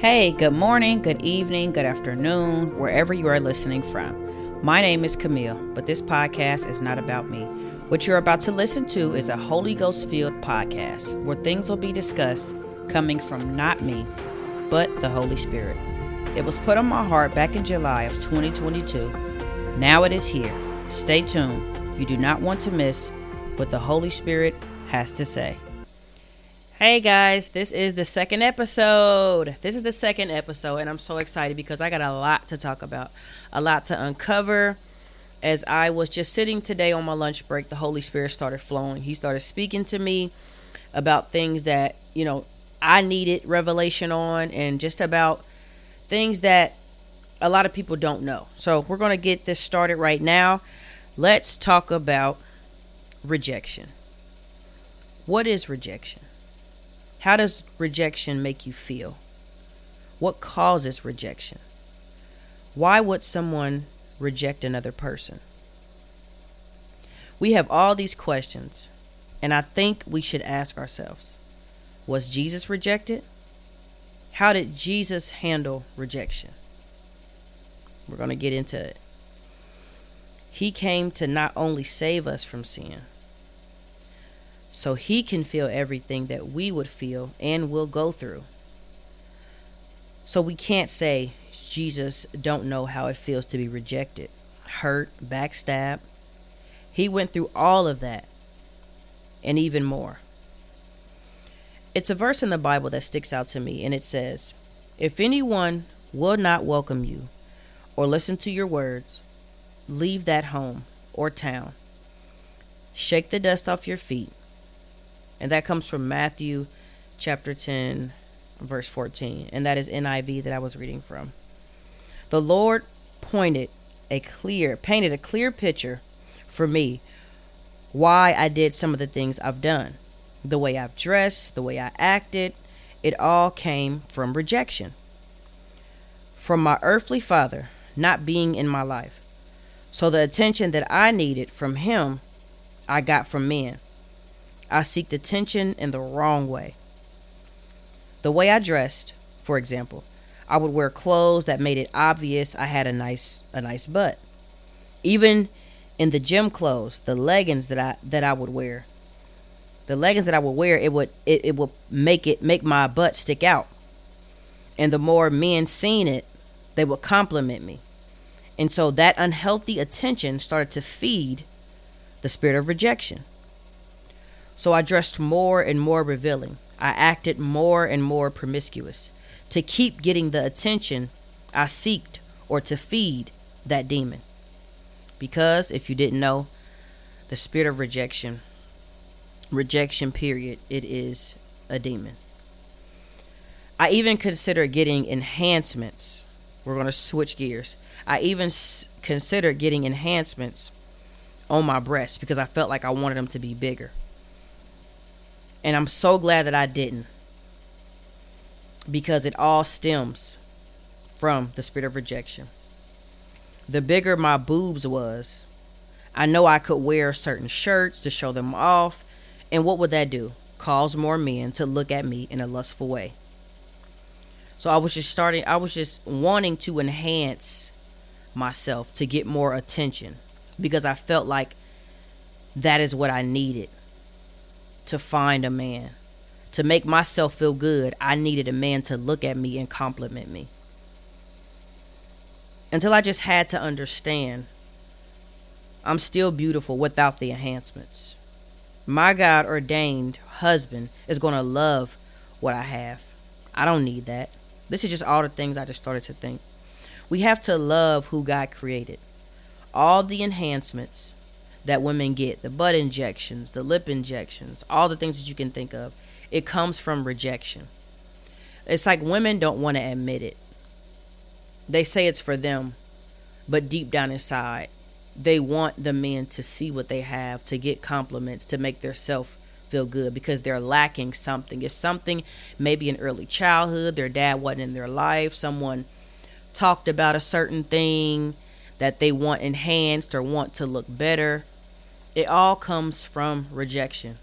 Hey, good morning, good evening, good afternoon, wherever you are listening from. My name is Camille, but this podcast is not about me. What you're about to listen to is a Holy Ghost filled podcast where things will be discussed coming from not me, but the Holy Spirit. It was put on my heart back in July of 2022. Now it is here. Stay tuned. You do not want to miss what the Holy Spirit has to say. Hey guys, this is the second episode. This is the second episode, and I'm so excited because I got a lot to talk about, a lot to uncover. As I was just sitting today on my lunch break, the Holy Spirit started flowing. He started speaking to me about things that, you know, I needed revelation on, and just about things that a lot of people don't know. So, we're going to get this started right now. Let's talk about rejection. What is rejection? How does rejection make you feel? What causes rejection? Why would someone reject another person? We have all these questions, and I think we should ask ourselves Was Jesus rejected? How did Jesus handle rejection? We're going to get into it. He came to not only save us from sin, so he can feel everything that we would feel and will go through. So we can't say Jesus don't know how it feels to be rejected, hurt, backstabbed. He went through all of that and even more. It's a verse in the Bible that sticks out to me and it says, "If anyone will not welcome you or listen to your words, leave that home or town. Shake the dust off your feet and that comes from Matthew chapter 10, verse 14. And that is NIV that I was reading from. The Lord pointed a clear, painted a clear picture for me why I did some of the things I've done. The way I've dressed, the way I acted, it all came from rejection. From my earthly father not being in my life. So the attention that I needed from him, I got from men. I seeked attention in the wrong way. The way I dressed, for example, I would wear clothes that made it obvious I had a nice a nice butt. Even in the gym clothes, the leggings that I that I would wear. The leggings that I would wear, it would it, it would make it make my butt stick out. And the more men seen it, they would compliment me. And so that unhealthy attention started to feed the spirit of rejection. So I dressed more and more revealing. I acted more and more promiscuous to keep getting the attention I seeked or to feed that demon. Because if you didn't know, the spirit of rejection, rejection period, it is a demon. I even consider getting enhancements. We're going to switch gears. I even s- considered getting enhancements on my breasts because I felt like I wanted them to be bigger. And I'm so glad that I didn't. Because it all stems from the spirit of rejection. The bigger my boobs was, I know I could wear certain shirts to show them off. And what would that do? Cause more men to look at me in a lustful way. So I was just starting, I was just wanting to enhance myself to get more attention because I felt like that is what I needed to find a man. To make myself feel good, I needed a man to look at me and compliment me. Until I just had to understand I'm still beautiful without the enhancements. My God ordained husband is going to love what I have. I don't need that. This is just all the things I just started to think. We have to love who God created. All the enhancements that women get the butt injections, the lip injections, all the things that you can think of it comes from rejection. It's like women don't want to admit it. They say it's for them, but deep down inside, they want the men to see what they have, to get compliments, to make their self feel good because they're lacking something. It's something maybe in early childhood, their dad wasn't in their life, someone talked about a certain thing that they want enhanced or want to look better. It all comes from rejection.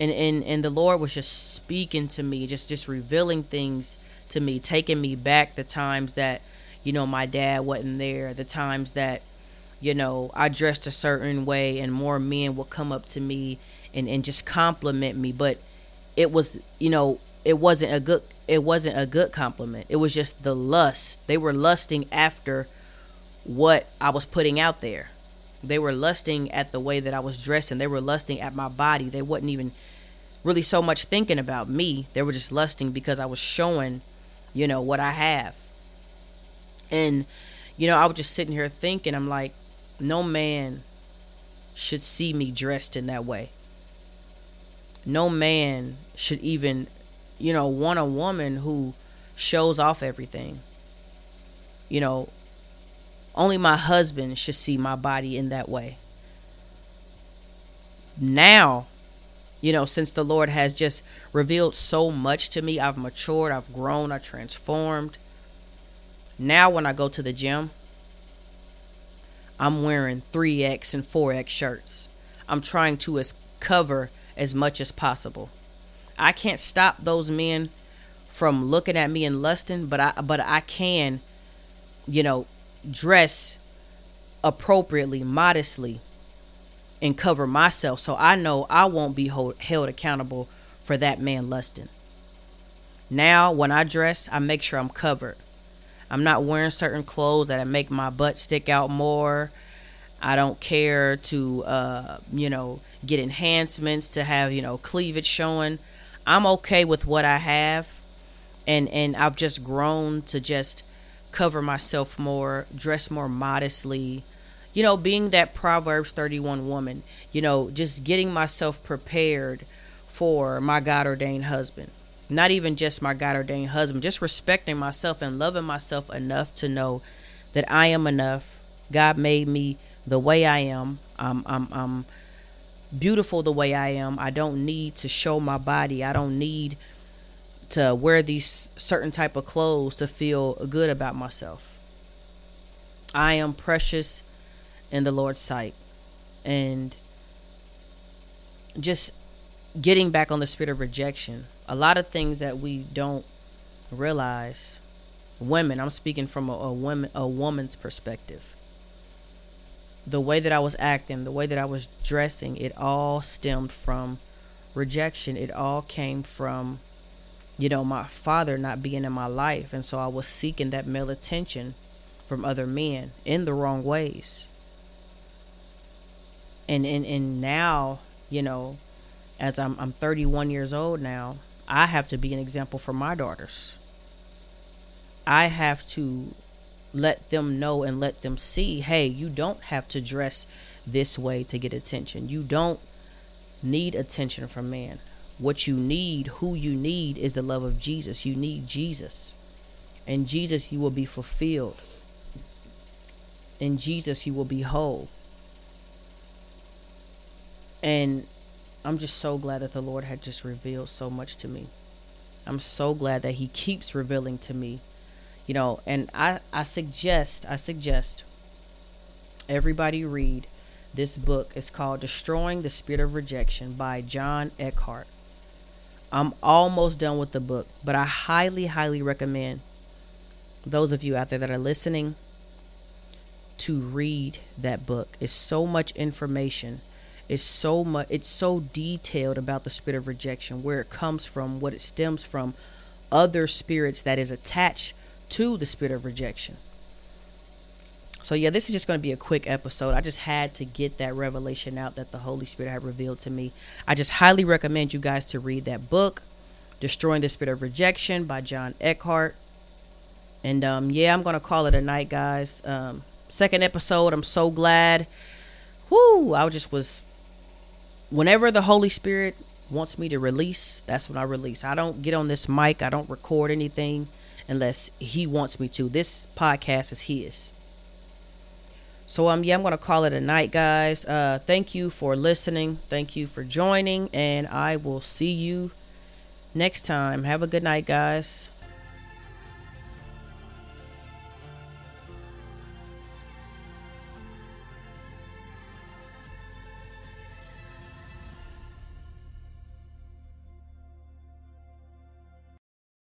and and and the Lord was just speaking to me, just just revealing things to me, taking me back the times that you know my dad wasn't there, the times that you know I dressed a certain way, and more men would come up to me and and just compliment me, but it was you know it wasn't a good it wasn't a good compliment. It was just the lust. They were lusting after what I was putting out there. They were lusting at the way that I was dressing. They were lusting at my body. They wasn't even really so much thinking about me. They were just lusting because I was showing, you know, what I have. And, you know, I was just sitting here thinking, I'm like, no man should see me dressed in that way. No man should even, you know, want a woman who shows off everything. You know, only my husband should see my body in that way. Now, you know, since the Lord has just revealed so much to me, I've matured, I've grown, I've transformed. Now, when I go to the gym, I'm wearing 3X and 4X shirts. I'm trying to as cover as much as possible. I can't stop those men from looking at me and lusting, but I but I can, you know, dress appropriately, modestly, and cover myself so I know I won't be hold, held accountable for that man lusting. Now, when I dress, I make sure I'm covered. I'm not wearing certain clothes that make my butt stick out more. I don't care to, uh, you know, get enhancements to have, you know, cleavage showing. I'm okay with what I have. And, and I've just grown to just cover myself more, dress more modestly. You know, being that Proverbs 31 woman, you know, just getting myself prepared for my God ordained husband. Not even just my God ordained husband, just respecting myself and loving myself enough to know that I am enough. God made me the way I am. I'm, I'm, I'm beautiful the way I am. I don't need to show my body. I don't need to wear these certain type of clothes to feel good about myself. I am precious in the Lord's sight. And just getting back on the spirit of rejection, a lot of things that we don't realize women, I'm speaking from a, a woman a woman's perspective. The way that I was acting, the way that I was dressing, it all stemmed from rejection. It all came from you know, my father not being in my life. And so I was seeking that male attention from other men in the wrong ways. And and, and now, you know, as I'm I'm 31 years old now, I have to be an example for my daughters. I have to let them know and let them see, hey, you don't have to dress this way to get attention. You don't need attention from men. What you need, who you need, is the love of Jesus. You need Jesus. In Jesus, you will be fulfilled. In Jesus, you will be whole. And I'm just so glad that the Lord had just revealed so much to me. I'm so glad that He keeps revealing to me. You know, and I, I suggest, I suggest everybody read this book. It's called Destroying the Spirit of Rejection by John Eckhardt. I'm almost done with the book, but I highly, highly recommend those of you out there that are listening to read that book. It's so much information. It's so much it's so detailed about the spirit of rejection, where it comes from, what it stems from, other spirits that is attached to the spirit of rejection. So yeah, this is just going to be a quick episode. I just had to get that revelation out that the Holy Spirit had revealed to me. I just highly recommend you guys to read that book, Destroying the Spirit of Rejection by John Eckhardt. And um, yeah, I'm gonna call it a night, guys. Um, second episode. I'm so glad. Whoo! I just was. Whenever the Holy Spirit wants me to release, that's when I release. I don't get on this mic. I don't record anything unless He wants me to. This podcast is His. So um yeah, I'm gonna call it a night, guys. Uh, thank you for listening. Thank you for joining, and I will see you next time. Have a good night, guys.